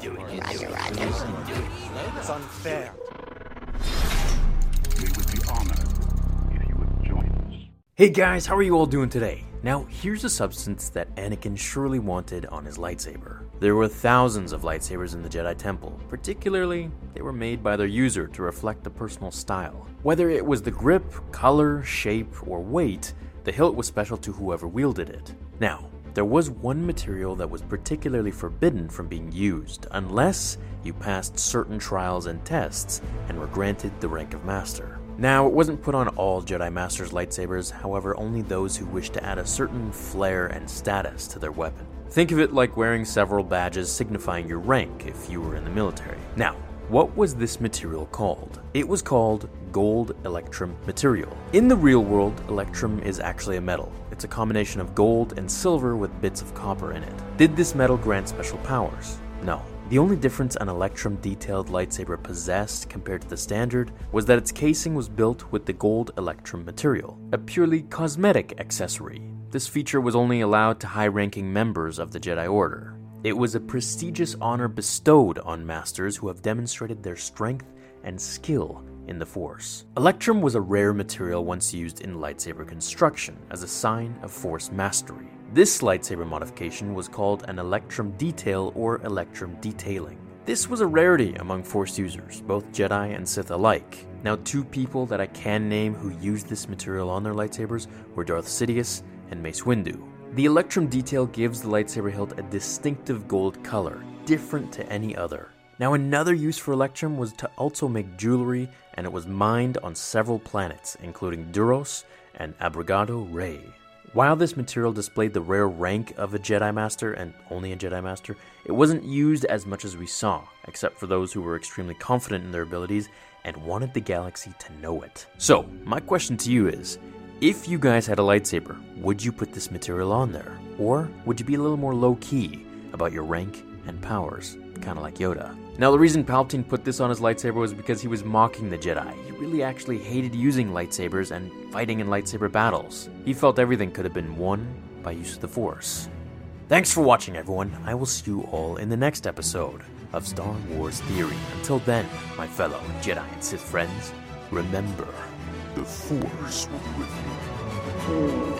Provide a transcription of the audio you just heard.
Roger, Roger. Unfair. We would be honored if you would join us. Hey guys, how are you all doing today? Now, here's a substance that Anakin surely wanted on his lightsaber. There were thousands of lightsabers in the Jedi Temple. Particularly, they were made by their user to reflect the personal style. Whether it was the grip, color, shape, or weight, the hilt was special to whoever wielded it. Now, there was one material that was particularly forbidden from being used unless you passed certain trials and tests and were granted the rank of Master. Now, it wasn't put on all Jedi Masters' lightsabers, however, only those who wished to add a certain flair and status to their weapon. Think of it like wearing several badges signifying your rank if you were in the military. Now, what was this material called? It was called gold electrum material. In the real world, electrum is actually a metal. It's a combination of gold and silver with bits of copper in it. Did this metal grant special powers? No. The only difference an Electrum detailed lightsaber possessed compared to the standard was that its casing was built with the gold Electrum material, a purely cosmetic accessory. This feature was only allowed to high ranking members of the Jedi Order. It was a prestigious honor bestowed on masters who have demonstrated their strength and skill in the Force. Electrum was a rare material once used in lightsaber construction as a sign of Force mastery. This lightsaber modification was called an Electrum detail or Electrum detailing. This was a rarity among Force users, both Jedi and Sith alike. Now, two people that I can name who used this material on their lightsabers were Darth Sidious and Mace Windu. The Electrum detail gives the lightsaber hilt a distinctive gold color, different to any other. Now, another use for Electrum was to also make jewelry, and it was mined on several planets, including Duros and Abregado Rey. While this material displayed the rare rank of a Jedi Master, and only a Jedi Master, it wasn't used as much as we saw, except for those who were extremely confident in their abilities and wanted the galaxy to know it. So, my question to you is if you guys had a lightsaber, would you put this material on there? Or would you be a little more low key about your rank and powers, kind of like Yoda? Now, the reason Palpatine put this on his lightsaber was because he was mocking the Jedi. He really actually hated using lightsabers and fighting in lightsaber battles. He felt everything could have been won by use of the Force. Thanks for watching, everyone. I will see you all in the next episode of Star Wars Theory. Until then, my fellow Jedi and Sith friends, remember The Force will be with you.